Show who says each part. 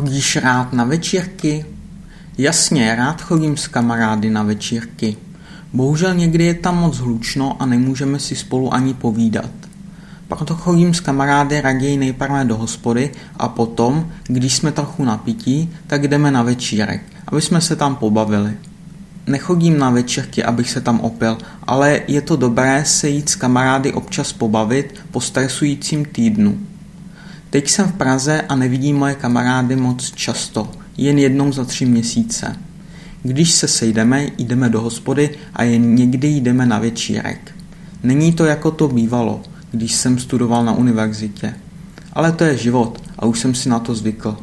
Speaker 1: Chodíš rád na večírky? Jasně, rád chodím s kamarády na večírky. Bohužel někdy je tam moc hlučno a nemůžeme si spolu ani povídat. Proto chodím s kamarády raději nejprve do hospody a potom, když jsme trochu napití, tak jdeme na večírek, aby jsme se tam pobavili. Nechodím na večírky, abych se tam opil, ale je to dobré se jít s kamarády občas pobavit po stresujícím týdnu. Teď jsem v Praze a nevidím moje kamarády moc často, jen jednou za tři měsíce. Když se sejdeme, jdeme do hospody a jen někdy jdeme na večírek. Není to jako to bývalo, když jsem studoval na univerzitě. Ale to je život a už jsem si na to zvykl.